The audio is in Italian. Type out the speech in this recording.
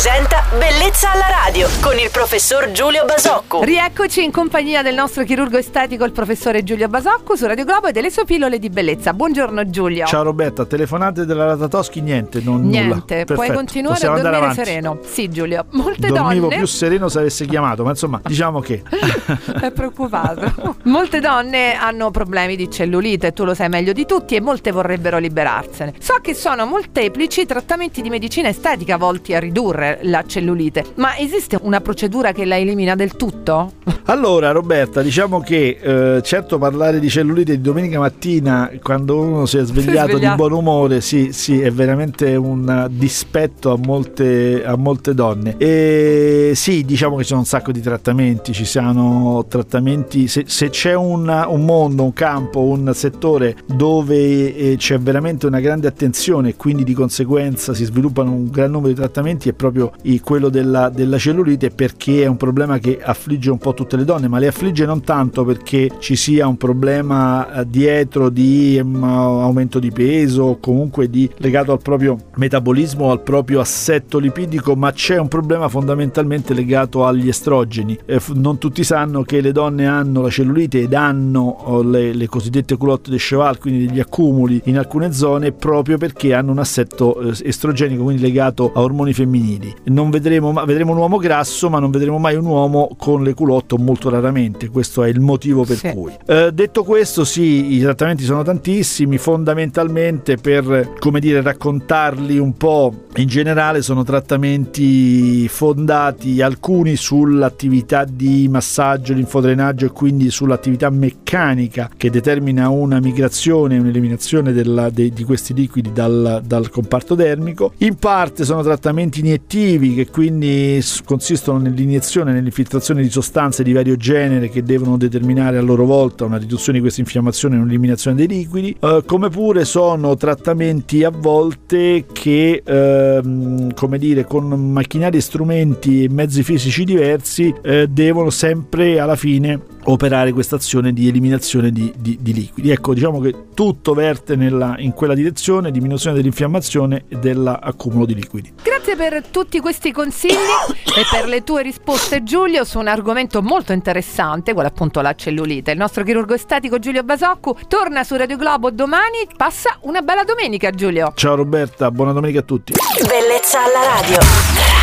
presenta Bellezza alla radio con il professor Giulio Basocco. Rieccoci in compagnia del nostro chirurgo estetico, il professore Giulio Basocco, su Radio Globo e delle sue pillole di bellezza. Buongiorno Giulio. Ciao Roberta, telefonate della Ratatoschi, niente, non nulla. Niente, puoi Perfetto, continuare a possiamo andare dormire avanti. sereno. Sì, Giulio. Molte Dormivo donne. più sereno se avesse chiamato, ma insomma, diciamo che È preoccupato. molte donne hanno problemi di cellulite, tu lo sai meglio di tutti, e molte vorrebbero liberarsene. So che sono molteplici i trattamenti di medicina estetica volti a ridurre la cellulite, ma esiste una procedura che la elimina del tutto? Allora, Roberta, diciamo che eh, certo parlare di cellulite di domenica mattina quando uno si è svegliato svegliato. di buon umore, sì, sì, è veramente un dispetto a molte, a molte donne. E sì, diciamo che ci sono un sacco di trattamenti, ci siano trattamenti, se, se c'è un, un mondo, un campo, un settore dove eh, c'è veramente una grande attenzione e quindi di conseguenza si sviluppano un gran numero di trattamenti è proprio i- quello della, della cellulite perché è un problema che affligge un po' tutte le donne, ma le affligge non tanto perché ci sia un problema eh, dietro di em, aumento di peso o comunque di, legato al proprio metabolismo al proprio assetto lipidico, ma c'è un problema fondamentalmente legato agli estrogeni. Eh, non tutti sanno che le donne hanno la cellulite ed hanno oh, le, le cosiddette culotte de cheval, quindi degli accumuli in alcune zone proprio perché hanno un assetto eh, estrogenico, quindi legato a ormoni femminili. Non vedremo, vedremo un uomo grasso, ma non vedremo mai un uomo con le culotte molto raramente. Questo è il motivo per Sì. cui. Eh, detto questo, sì, i trattamenti sono tantissimi, fondamentalmente per, come dire, raccontarli un po' in generale sono trattamenti fondati alcuni sull'attività di massaggio, linfodrenaggio e quindi sull'attività meccanica che determina una migrazione, un'eliminazione della- de- di questi liquidi dal, dal comparto dermico. In parte sono trattamenti iniettivi che quindi consistono nell'iniezione, nell'infiltrazione di sostanze di vario genere che devono determinare a loro volta una riduzione di questa infiammazione e un'eliminazione dei liquidi, eh, come pure sono trattamenti a volte che, ehm, come dire, con macchinari e strumenti e mezzi fisici diversi eh, devono sempre alla fine operare questa azione di eliminazione di, di- di liquidi. Ecco, diciamo che tutto verte nella- in quella direzione, diminuzione dell'infiammazione e dell'accumulo di liquidi. Grazie per tutti questi consigli e per le tue risposte Giulio su un argomento molto interessante, quello appunto la cellulite. Il nostro chirurgo estetico Giulio Basoccu torna su Radio Globo domani, passa una bella domenica Giulio. Ciao Roberta, buona domenica a tutti. Bellezza alla radio.